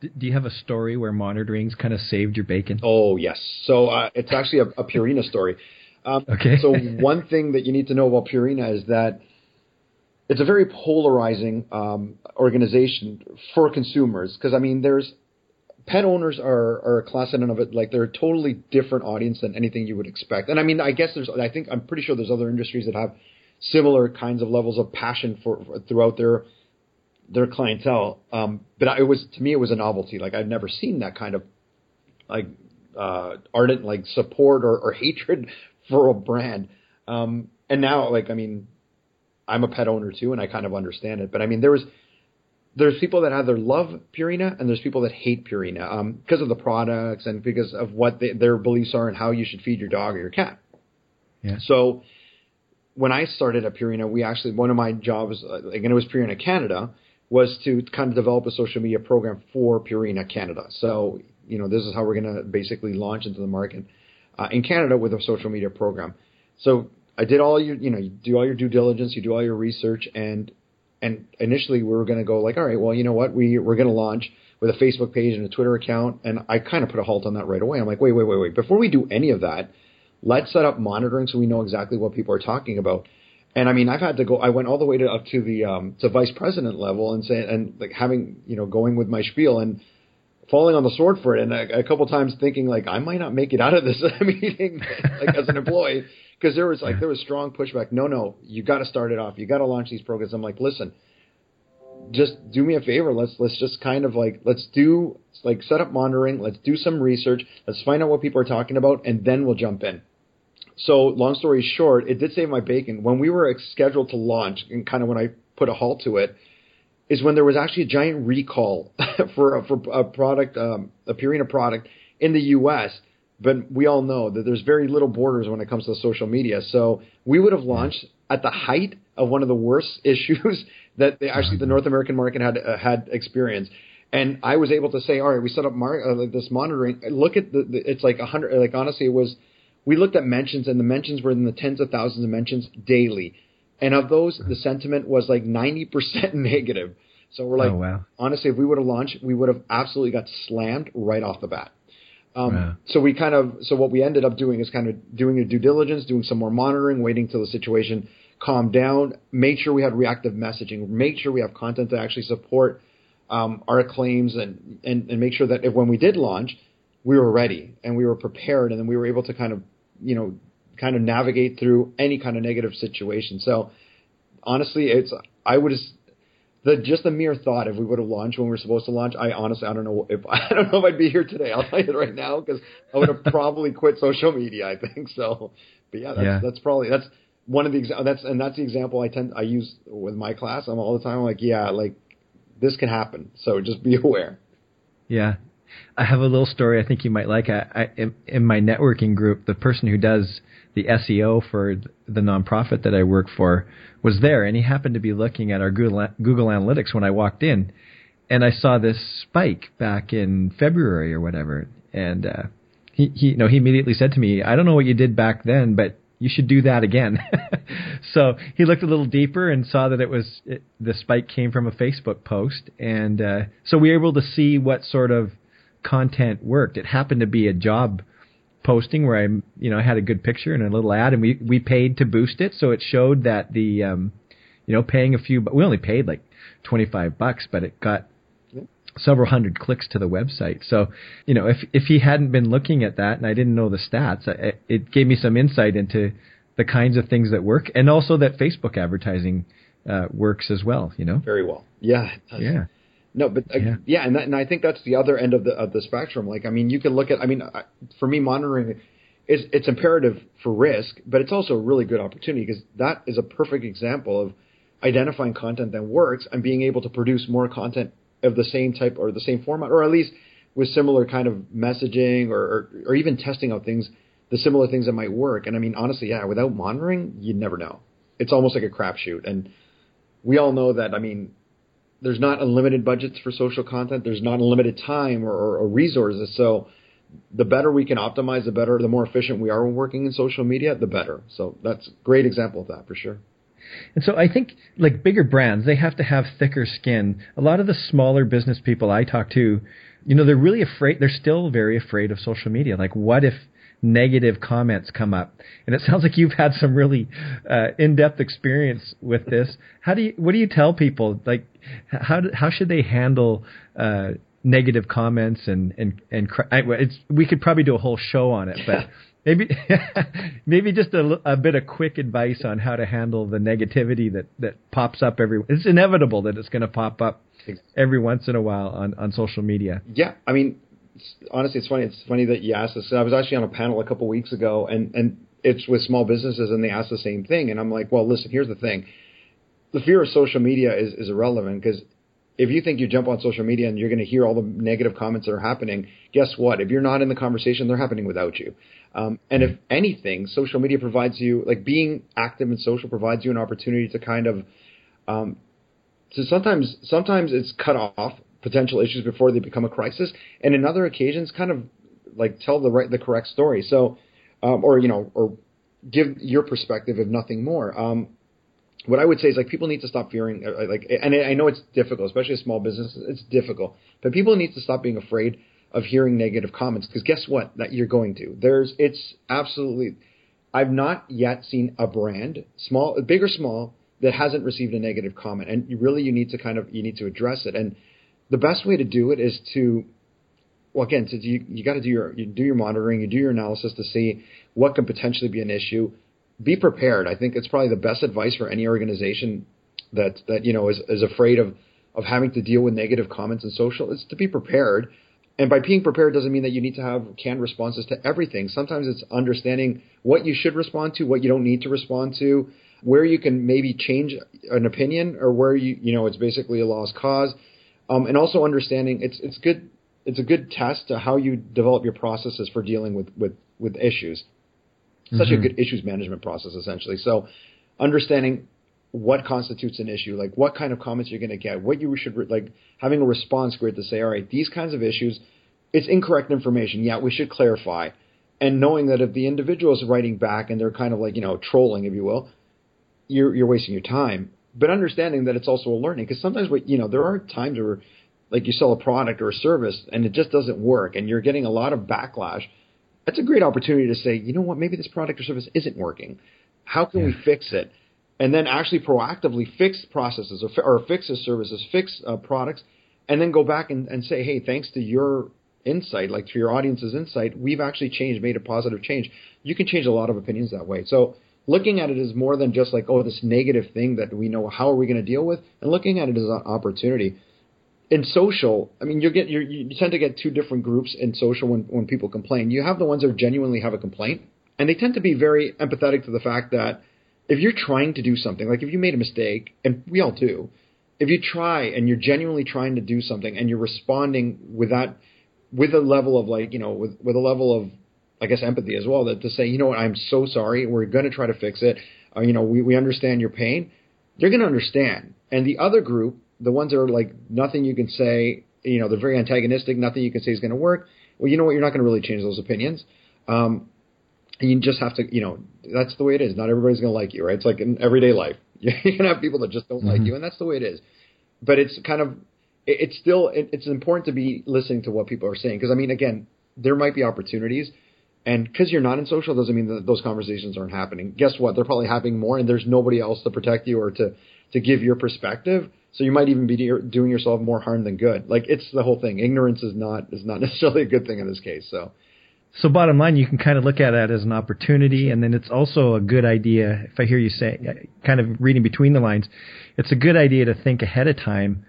do you have a story where monitoring's kind of saved your bacon? Oh yes. So uh, it's actually a, a Purina story. Um, okay. so one thing that you need to know about Purina is that it's a very polarizing um, organization for consumers because I mean there's pet owners are, are a class in and of it like they're a totally different audience than anything you would expect. And I mean I guess there's I think I'm pretty sure there's other industries that have similar kinds of levels of passion for, for throughout their their clientele. Um, but it was to me, it was a novelty. Like I'd never seen that kind of like uh, ardent like support or, or <laughs> hatred for a brand. Um, and now, like I mean, I'm a pet owner too, and I kind of understand it. But I mean, there was there's people that either love Purina and there's people that hate Purina um, because of the products and because of what they, their beliefs are and how you should feed your dog or your cat. Yeah. So when I started at Purina, we actually one of my jobs, uh, again, it was Purina Canada, was to kind of develop a social media program for Purina Canada. So, you know, this is how we're going to basically launch into the market uh, in Canada with a social media program. So I did all your, you know, you do all your due diligence, you do all your research, and and initially we were going to go like, all right, well, you know what, we we're going to launch with a Facebook page and a Twitter account, and I kind of put a halt on that right away. I'm like, wait, wait, wait, wait, before we do any of that, Let's set up monitoring so we know exactly what people are talking about. And I mean, I've had to go. I went all the way to up to the um, to vice president level and say and like having you know going with my spiel and falling on the sword for it, and a, a couple times thinking like I might not make it out of this <laughs> meeting like as an employee because there was like there was strong pushback. No, no, you got to start it off. You got to launch these programs. I'm like, listen, just do me a favor. Let's let's just kind of like let's do like set up monitoring. Let's do some research. Let's find out what people are talking about, and then we'll jump in. So, long story short, it did save my bacon. When we were scheduled to launch, and kind of when I put a halt to it, is when there was actually a giant recall <laughs> for a, for a product, um, a Purina product in the U.S. But we all know that there's very little borders when it comes to social media. So we would have launched at the height of one of the worst <laughs> issues that they, actually the North American market had uh, had experienced. And I was able to say, all right, we set up mar- uh, this monitoring. Look at the, the it's like a hundred. Like honestly, it was we looked at mentions, and the mentions were in the tens of thousands of mentions daily. And of those, the sentiment was like 90% <laughs> negative. So we're like, Oh, wow. honestly, if we would have launched, we would have absolutely got slammed right off the bat. Um, Wow. So we kind of, so what we ended up doing is kind of doing a due diligence, doing some more monitoring, waiting till the situation calmed down, make sure we had reactive messaging, make sure we have content to actually support um, our claims, and, and and make sure that if when we did launch, we were ready and we were prepared, and then we were able to kind of, you know, kind of navigate through any kind of negative situation. So honestly, it's I would have the just the mere thought if we would have launched when we were supposed to launch. I honestly I don't know if <laughs> I don't know if I'd be here today. I'll tell you right now because I would have <laughs> probably quit social media. I think so. But yeah, that's Yeah. that's probably that's one of the exa- that's and that's the example I tend I use with my class. I'm all the time like yeah like this can happen. So just be <laughs> aware. Yeah. I have a little story I think you might like. I, I in, my networking group, the person who does the SEO for the nonprofit that I work for was there, and he happened to be looking at our Google, Google Analytics when I walked in, and I saw this spike back in February or whatever, and uh, he, he, you know, he immediately said to me, "I don't know what you did back then, but you should do that again." <laughs> so he looked a little deeper and saw that it was it, the spike came from a Facebook post, and uh, so we were able to see what sort of content worked. It happened to be a job posting where I, you know, had a good picture and a little ad, and we we paid to boost it, so it showed that the, um, you know, paying a few, but we only paid like twenty five bucks, but it got several hundred clicks to the website. So, you know, if if he hadn't been looking at that and I didn't know the stats, I, it gave me some insight into the kinds of things that work, and also that Facebook advertising uh, works as well. You know, Very well. Yeah. yeah, No, but uh, Yeah. yeah, and that, and I think that's the other end of the of the spectrum. Like, I mean, you can look at. I mean, I- for me, monitoring is it's imperative for risk, but it's also a really good opportunity because that is a perfect example of identifying content that works and being able to produce more content of the same type or the same format, or at least with similar kind of messaging, or or, or even testing out things, the similar things that might work. And I mean, honestly, yeah, without monitoring, you'd never know. It's almost like a crapshoot, and we all know that. I mean, there's not unlimited budgets for social content. There's not unlimited time or, or, or resources. So the better we can optimize, the better, the more efficient we are when working in social media, the better. So that's a great example of that for sure. And so I think like bigger brands, they have to have thicker skin. A lot of the smaller business people I talk to, you know, they're really afraid. They're still very afraid of social media. Like, what if negative comments come up? And it <laughs> sounds like you've had some really uh, in-depth experience with this. How do you? What do you tell people? Like, how do, how should they handle? Uh, negative comments and and and cr- I, it's we could probably do a whole show on it but <laughs> maybe <laughs> maybe just a, a bit of quick advice on how to handle the negativity that that pops up every it's inevitable that it's going to pop up every once in a while on on social media Yeah, I mean, honestly, it's funny. It's funny that you asked this. I was actually on a panel a couple weeks ago, and and it's with small businesses, and they asked the same thing. And I'm like, well, listen, here's the thing: the fear of social media is is irrelevant because if you think you jump on social media and you're going to hear all the negative comments that are happening, guess what? If you're not in the conversation, they're happening without you. Um, and if anything, social media provides you, like being active in social, provides you an opportunity to kind of um, so sometimes sometimes it's cut off potential issues before they become a crisis, and in other occasions, kind of like tell the right the correct story. So, um, or you know, or give your perspective if nothing more. Um, what I would say is like people need to stop fearing uh, like, and I know it's difficult, especially a small business. It's difficult, but people need to stop being afraid of hearing negative comments because guess what? That you're going to. There's it's absolutely I've not yet seen a brand, small, big or small, that hasn't received a negative comment. And you really, you need to kind of, you need to address it. And the best way to do it is to, well, again, you, you got to do your, you do your monitoring, you do your analysis to see what could potentially be an issue. Be prepared. I think it's probably the best advice for any organization that, that, you know, is, is afraid of, of having to deal with negative comments and social is to be prepared. And by being prepared doesn't mean that you need to have canned responses to everything. Sometimes it's understanding what you should respond to, what you don't need to respond to, where you can maybe change an opinion or where you you know it's basically a lost cause, um, and also understanding it's it's good it's a good test to how you develop your processes for dealing with with with issues. Such mm-hmm. a good issues management process essentially. So understanding what constitutes an issue, like what kind of comments you're going to get, what you should re- like having a response grid to say, all right, these kinds of issues, it's incorrect information. Yeah, we should clarify. And knowing that if the individual is writing back and they're kind of like you know trolling, if you will, you're you're wasting your time. But understanding that it's also a learning because sometimes what you know there are times where like you sell a product or a service and it just doesn't work and you're getting a lot of backlash. That's a great opportunity to say, you know what, maybe this product or service isn't working. How can yeah. we fix it? And then actually proactively fix processes or, or fix the services, fix uh, products, and then go back and, and say, hey, thanks to your insight, like to your audience's insight, we've actually changed, made a positive change. You can change a lot of opinions that way. So looking at it as more than just like, oh, this negative thing that we know how are we going to deal with, and looking at it as an opportunity. In social, I mean, you get you're, you tend to get two different groups in social when when people complain. You have the ones that genuinely have a complaint, and they tend to be very empathetic to the fact that if you're trying to do something, like if you made a mistake, and we all do, if you try and you're genuinely trying to do something and you're responding with that, with a level of like, you know, with, with a level of I guess empathy as well that to say, you know what, I'm so sorry. We're going to try to fix it. Uh, you know, we, we understand your pain. They're going to understand. And the other group, the ones that are like nothing you can say, you know, they're very antagonistic. Nothing you can say is going to work. Well, you know what, you're not going to really change those opinions. Um, and you just have to, you know, that's the way it is. Not everybody's going to like you, right? It's like in everyday life. You're going to have people that just don't mm-hmm. like you, and that's the way it is. But it's kind of, it's still, it's important to be listening to what people are saying because I mean, again, there might be opportunities and because you're not in social doesn't mean that those conversations aren't happening. Guess what? They're probably happening more, and there's nobody else to protect you or to to give your perspective. So you might even be doing yourself more harm than good. Like it's the whole thing. Ignorance is not is not <laughs> necessarily a good thing in this case. So. So bottom line, you can kind of look at it as an opportunity, and then it's also a good idea. If I hear you say, kind of reading between the lines, it's a good idea to think ahead of time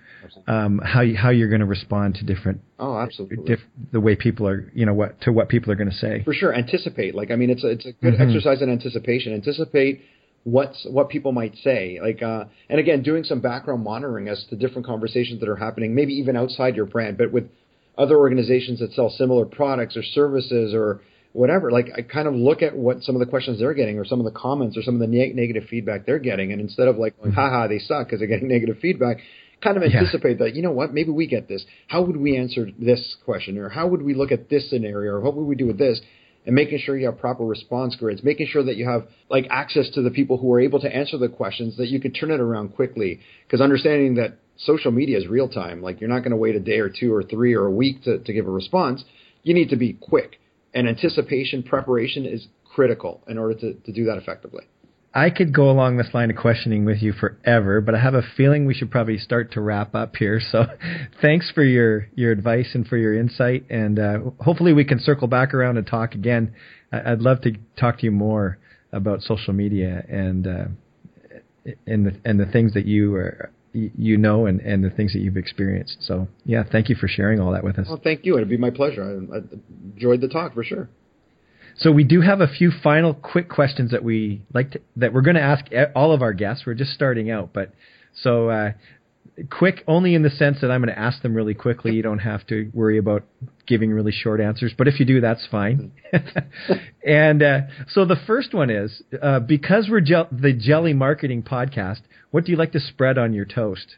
um, how you, how you're going to respond to different oh absolutely. diff, the way people are you know what to what people are going to say. For sure. Anticipate. Like I mean it's a, it's a good mm-hmm. exercise in anticipation. Anticipate what's what people might say. Like uh, and again doing some background monitoring as to different conversations that are happening maybe even outside your brand but with other organizations that sell similar products or services or whatever. Like I kind of look at what some of the questions they're getting or some of the comments or some of the ne- negative feedback they're getting. And instead of like going, haha they suck because they're getting <laughs> negative feedback kind of anticipate yeah. that, you know what, maybe we get this. How would we answer this question? Or how would we look at this scenario? Or what would we do with this? And making sure you have proper response grids, making sure that you have like access to the people who are able to answer the questions that you could turn it around quickly. Because understanding that social media is real time, like you're not going to wait a day or two or three or a week to, to give a response. You need to be quick. And anticipation, preparation is critical in order to, to do that effectively. I could go along this line of questioning with you forever, but I have a feeling we should probably start to wrap up here. So, <laughs> thanks for your your advice and for your insight, and uh, hopefully we can circle back around and talk again. I'd love to talk to you more about social media and uh, and the and the things that you are you know and, and the things that you've experienced. So yeah, thank you for sharing all that with us. Well, thank you. It'd be my pleasure. I, I enjoyed the talk for sure. So we do have a few final quick questions that we like to, that we're going to ask all of our guests. We're just starting out, but so uh, quick only in the sense that I'm going to ask them really quickly. You don't have to worry about giving really short answers, but if you do, that's fine. <laughs> and uh, so the first one is uh, because we're gel- the Jelly Marketing Podcast. What do you like to spread on your toast?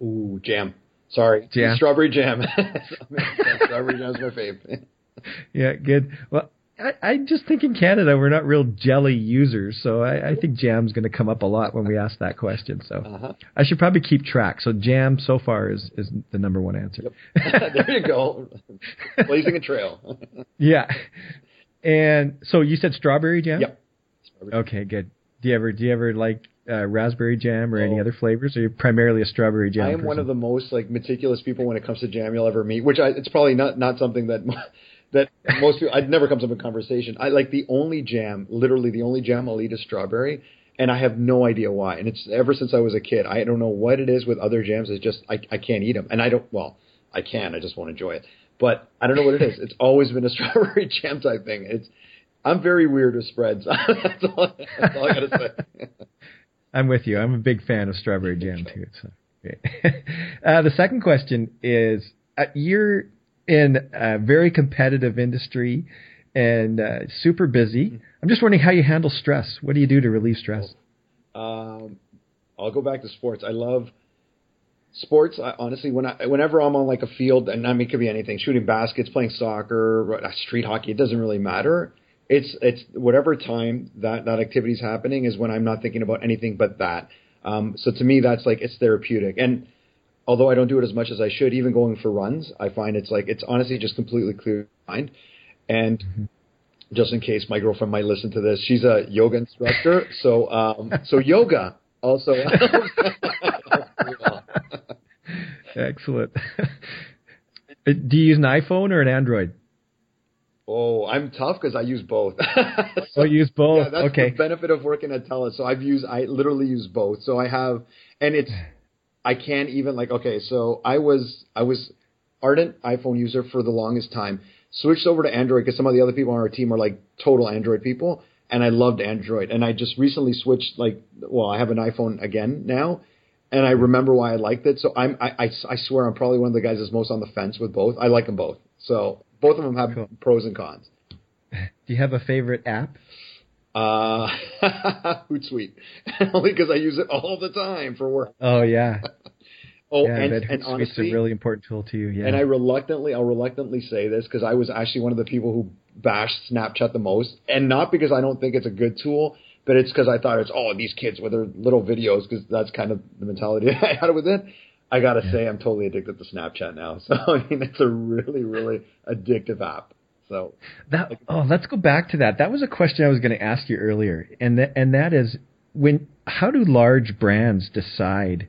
Ooh, jam. Sorry, jam. Strawberry jam. <laughs> strawberry jam is my favorite. <laughs> yeah, good. Well, I, I just think in Canada we're not real jelly users, so I, I think jam's going to come up a lot when we ask that question. So uh-huh. I should probably keep track. So jam so far is is the number one answer. Yep. <laughs> there you go, blazing a trail. <laughs> yeah, and so you said strawberry jam. Yep, Okay, good. Do you ever do you ever like uh, raspberry jam or any other flavors? Or are you primarily a strawberry jam? I am person? one of the most like meticulous people when it comes to jam you'll ever meet. Which I, it's probably not not something that that most people I'd never comes up in conversation. I like the only jam, literally the only jam I'll eat is strawberry, and I have no idea why. And it's ever since I was a kid. I don't know what it is with other jams. It's just I I can't eat them, and I don't. Well, I can. I just won't enjoy it. But I don't know what it is. It's always been a <laughs> strawberry jam type thing. It's I'm very weird with spreads. <laughs> that's, all, that's all I gotta say. <laughs> I'm with you. I'm a big fan of strawberry jam too. So. uh, the second question is: uh, You're in a very competitive industry and uh, super busy. I'm just wondering how you handle stress. What do you do to relieve stress? Um, I'll go back to sports. I love sports. I, honestly, when I, whenever I'm on like a field, and I mean, it could be anything: shooting baskets, playing soccer, street hockey. It doesn't really matter. It's it's whatever time that that activity is happening is when I'm not thinking about anything but that. Um, so to me, that's like it's therapeutic. And although I don't do it as much as I should, even going for runs, I find it's like it's honestly just completely clear mind. And mm-hmm. just in case my girlfriend might listen to this, she's a yoga instructor. so um, so yoga also. <laughs> Excellent. <laughs> do you use an iPhone or an Android? Oh, I'm tough because I use both. so, <laughs> oh, use both. Yeah, that's okay. the benefit of working at TELUS. So I've used, I literally use both. So I have, and it's, I can't even like, okay, so I was, I was ardent iPhone user for the longest time. Switched over to Android because some of the other people on our team are like total Android people, and I loved Android. And I just recently switched, like, well, I have an iPhone again now, and I remember why I liked it. So I'm, I, I, I swear, I'm probably one of the guys that's most on the fence with both. I like them both. So both of them have cool. pros and cons. <laughs> Do you have a favorite app? Uh, <laughs> Hootsuite, <laughs> only because I use it all the time for work. Oh yeah. <laughs> oh, yeah, and, and honestly, a really important tool to you. Yeah. And I reluctantly, I'll reluctantly say this because I was actually one of the people who bashed Snapchat the most, and not because I don't think it's a good tool, but it's because I thought it's oh these kids with their little videos because that's kind of the mentality I had with it. I gotta yeah. say, I'm totally addicted to Snapchat now. So I mean, it's a really, really addictive app. So that oh, let's go back to that. That was a question I was going to ask you earlier, and that and that is when how do large brands decide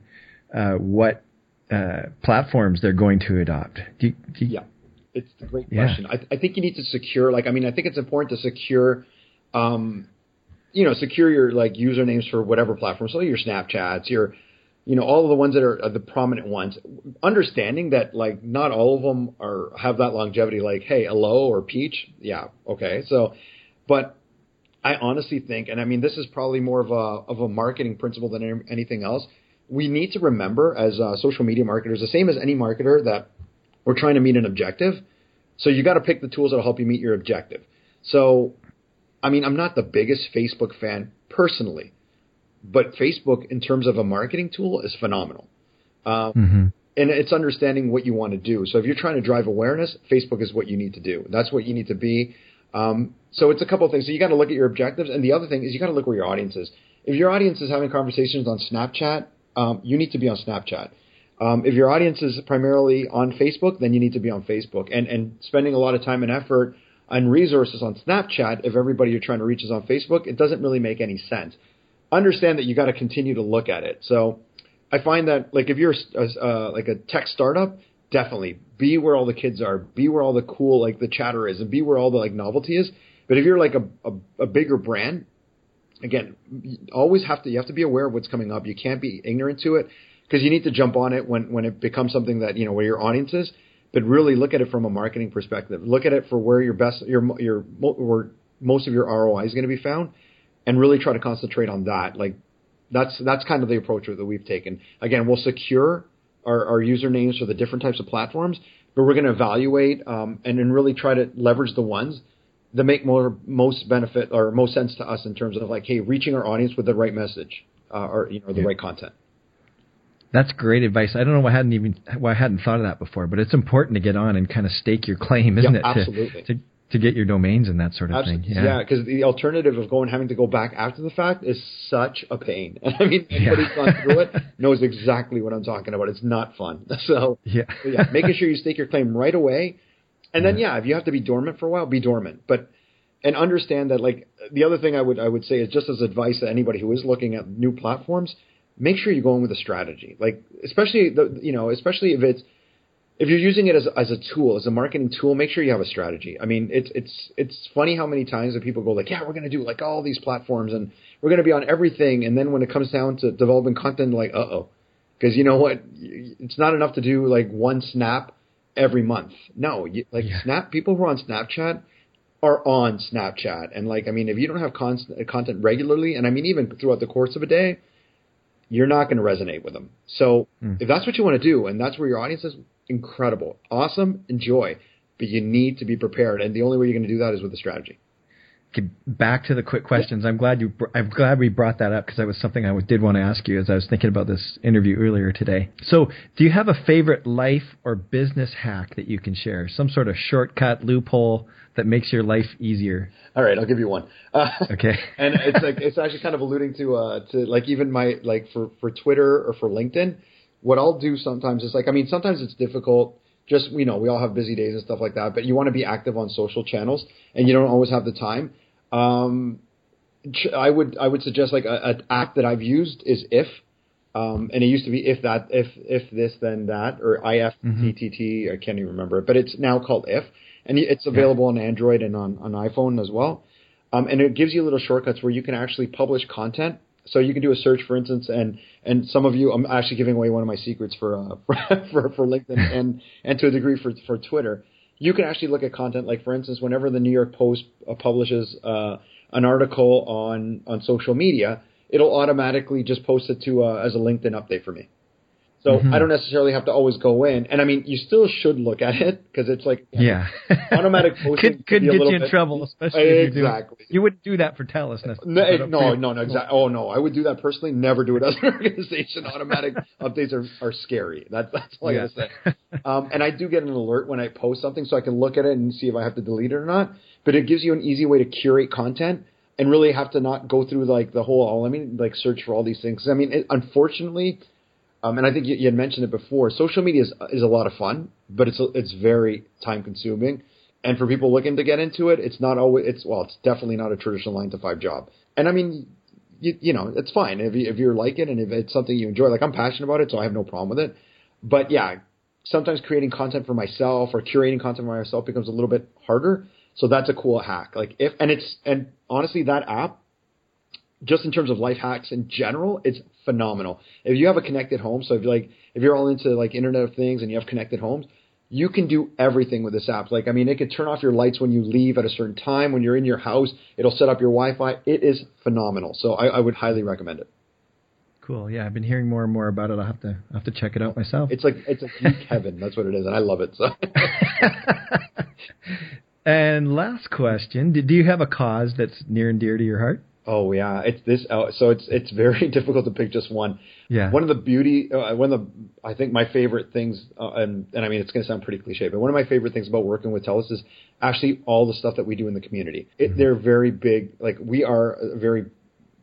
uh, what uh, platforms they're going to adopt? Do you, do you, yeah, it's a great question. Yeah. I, I, think you need to secure. Like, I mean, I think it's important to secure. Um, you know, secure your like usernames for whatever platform. So your Snapchats, your you know, all of the ones that are, are, the prominent ones, understanding that like not all of them are have that longevity. Like, hey, hello or peach, yeah, okay. So, but I honestly think, and I mean, this is probably more of a of a marketing principle than anything else. We need to remember as uh, social media marketers, the same as any marketer, that we're trying to meet an objective. So you got to pick the tools that'll help you meet your objective. So, I mean, I'm not the biggest Facebook fan personally but Facebook, in terms of a marketing tool, is phenomenal. Um, mm-hmm. And it's understanding what you want to do. So if you're trying to drive awareness, Facebook is what you need to do. That's what you need to be. Um, so it's a couple of things. So you got to look at your objectives, and the other thing is you got to look where your audience is. If your audience is having conversations on Snapchat, um, you need to be on Snapchat. Um, if your audience is primarily on Facebook, then you need to be on Facebook. And and spending a lot of time and effort and resources on Snapchat, if everybody you're trying to reach is on Facebook, it doesn't really make any sense understand that you got to continue to look at it. So I find that like if you're a, uh, like a tech startup, definitely be where all the kids are, be where all the cool like the chatter is, and be where all the like novelty is. But if you're like a, a, a bigger brand, again, you always have to you have to be aware of what's coming up. You can't be ignorant to it because you need to jump on it when when it becomes something that you know where your audience is. But really look at it from a marketing perspective. Look at it for where your best your your where most of your ROI is going to be found and really try to concentrate on that. Like that's that's kind of the approach that we've taken. Again, we'll secure our, our usernames for the different types of platforms, but we're going to evaluate um, and then really try to leverage the ones that make more most benefit or most sense to us in terms of like, hey, reaching our audience with the right message uh, or you know the yeah. right content. That's great advice. I don't know why I hadn't even why I hadn't thought of that before, but it's important to get on and kind of stake your claim, isn't yeah, it? Absolutely. To, to to get your domains and that sort of Absolutely. thing. Yeah, because yeah, the alternative of going having to go back after the fact is such a pain. And <laughs> I mean, anybody who's gone through it <laughs> knows exactly what I'm talking about. It's not fun. <laughs> So yeah, so yeah, making sure you stake your claim right away, and then yeah, if you have to be dormant for a while, be dormant. But and understand that like the other thing I would I would say is just as advice to anybody who is looking at new platforms, make sure you're going with a strategy. Like especially the you know especially if it's if you're using it as as a tool as a marketing tool, make sure you have a strategy. I mean, it's it's it's funny how many times that people go like, yeah, we're going to do like all these platforms and we're going to be on everything, and then when it comes down to developing content, like, uh oh, because you know what, it's not enough to do like one snap every month. No, you, like Yeah. Snap people who are on Snapchat are on Snapchat, and like I mean, if you don't have con- content regularly, and I mean even throughout the course of a day, you're not going to resonate with them. So if that's what you want to do, and that's where your audience is, incredible, awesome, enjoy, but you need to be prepared, and the only way you're going to do that is with a strategy. Okay, back to the quick questions. I'm glad you. I'm glad we brought that up because that was something I did want to ask you as I was thinking about this interview earlier today. So, do you have a favorite life or business hack that you can share? Some sort of shortcut loophole that makes your life easier? All right, I'll give you one. Uh, Okay. <laughs> and it's like it's actually kind of alluding to uh to like even my like for for Twitter or for LinkedIn, what I'll do sometimes is like I mean sometimes it's difficult. Just you know we all have busy days and stuff like that, but you want to be active on social channels and you don't always have the time. Um, I would I would suggest like an app that I've used is If, um, and it used to be If that If If this then that or IFTTT I can't even remember it, but it's now called If, and it's available on Android and on on iPhone as well. Um, and it gives you little shortcuts where you can actually publish content. So you can do a search, for instance, and and some of you, I'm actually giving away one of my secrets for uh, <laughs> for for LinkedIn <laughs> and and to a degree for for Twitter. You can actually look at content like, for instance, whenever the New York Post uh, publishes uh, an article on on social media, it'll automatically just post it to uh, as a LinkedIn update for me. So I don't necessarily have to always go in, and I mean, you still should look at it because it's like Yeah. <laughs> automatic <laughs> posting could could can be a get you in bit- trouble, especially. Exactly. You wouldn't do that for Telus No, necessarily. no, no, no, exactly. Oh no, I would do that personally. Never do it as an <laughs> organization. Automatic updates are, are scary. That's that's all I gotta say. Um, and I do get an alert when I post something, so I can look at it and see if I have to delete it or not. But it gives you an easy way to curate content and really have to not go through like the whole. I mean, like search for all these things. I mean, it, unfortunately, um, and I think you, you had mentioned it before. Social media is is a lot of fun, but it's it's very time consuming. And for people looking to get into it, it's not always. It's well, it's definitely not a traditional nine to five job. And I mean, you, you know, it's fine if you, if you like it and if it's something you enjoy. Like I'm passionate about it, so I have no problem with it. But yeah, sometimes creating content for myself or curating content for myself becomes a little bit harder. So that's a cool hack. Like if and it's and honestly, that app just in terms of life hacks in general, it's phenomenal. If you have a connected home, so if you're like if you're all into like Internet of Things and you have connected homes, you can do everything with this app. Like I mean, it could turn off your lights when you leave at a certain time. When you're in your house, it'll set up your Wi-Fi. It is phenomenal. So I, I would highly recommend it. Cool. Yeah, I've been hearing more and more about it. I'll have to I'll have to check it out myself. It's like it's a geek heaven. That's what it is, and I love it. So <laughs> and last question: Do do you have a cause that's near and dear to your heart? Oh yeah, it's this. Uh, so it's it's very <laughs> difficult to pick just one. Yeah. One of the beauty, uh, one of the I think my favorite things, uh, and and I mean it's going to sound pretty cliche, but one of my favorite things about working with TELUS is actually all the stuff that we do in the community. It, They're very big. Like we are a very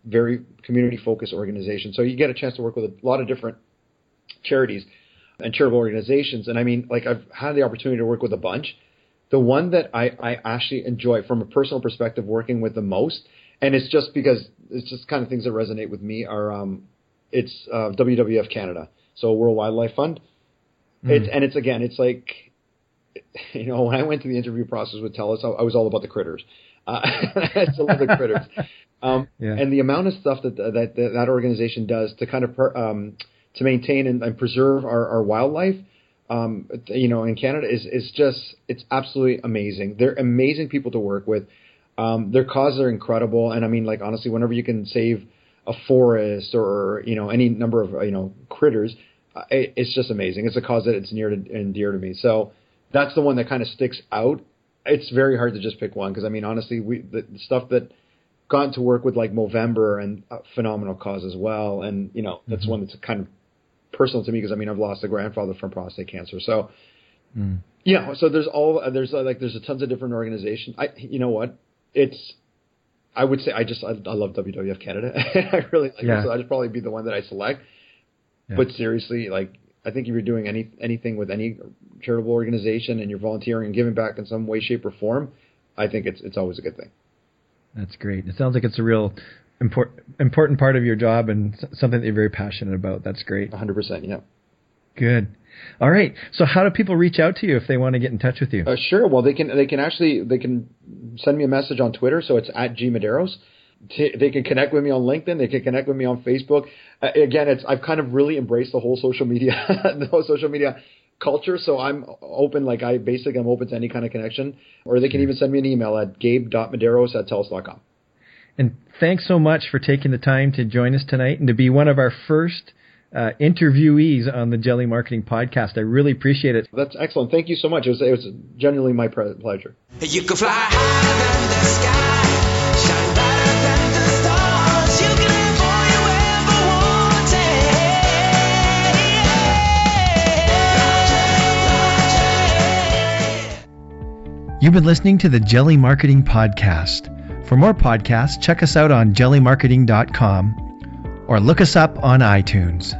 very community focused organization. So you get a chance to work with a lot of different charities and charitable organizations. And I mean, like I've had the opportunity to work with a bunch. The one that I, I actually enjoy from a personal perspective working with the most, and it's just because it's just kind of things that resonate with me are um, it's uh, WWF Canada, so World Wildlife Fund. It's and it's again, it's like <laughs> you know when I went through the interview process with TELUS, I, I was all about the critters. Uh, <laughs> I had to love the critters. Um, Yeah. And the amount of stuff that that that, that organization does to kind of per, um, to maintain and, and preserve our, our wildlife, um, you know, in Canada is is just it's absolutely amazing. They're amazing people to work with. Um, their causes are incredible, and I mean, like honestly, whenever you can save a forest or you know any number of you know critters, uh, it, it's just amazing. It's a cause that it's near to, and dear to me. So that's the one that kind of sticks out. It's very hard to just pick one because I mean, honestly, we the, the stuff that gotten to work with like Movember and a phenomenal cause as well, and you know that's one that's kind of personal to me because I mean I've lost a grandfather from prostate cancer, so yeah. So there's all there's uh, like there's a tons of different organizations. I you know what it's I would say I just I, I love WWF Canada. <laughs> I really like Yeah. it, so I'd probably be the one that I select. Yeah. But seriously, like I think if you're doing any anything with any charitable organization and you're volunteering and giving back in some way, shape, or form, I think it's it's always a good thing. That's great. It sounds like it's a real important important part of your job and something that you're very passionate about. That's great. 100%. Yeah. Good. All right. So, how do people reach out to you if they want to get in touch with you? Uh, sure. Well, they can they can actually they can send me a message on Twitter. So it's at gmaderos. T- they can connect with me on LinkedIn. They can connect with me on Facebook. Uh, again, it's I've kind of really embraced the whole social media <laughs> the whole social media culture. So I'm open. Like I basically I'm open to any kind of connection. Or they can even send me an email at gabe.maderos at telus.com. And thanks so much for taking the time to join us tonight and to be one of our first uh, interviewees on the Jelly Marketing Podcast. I really appreciate it. That's excellent. Thank you so much. It was, it was genuinely my pre- pleasure. You can fly higher than the sky, shine brighter than the stars. You can have all you ever wanted. You've been listening to the Jelly Marketing Podcast. For more podcasts, check us out on jellymarketing.com or look us up on iTunes.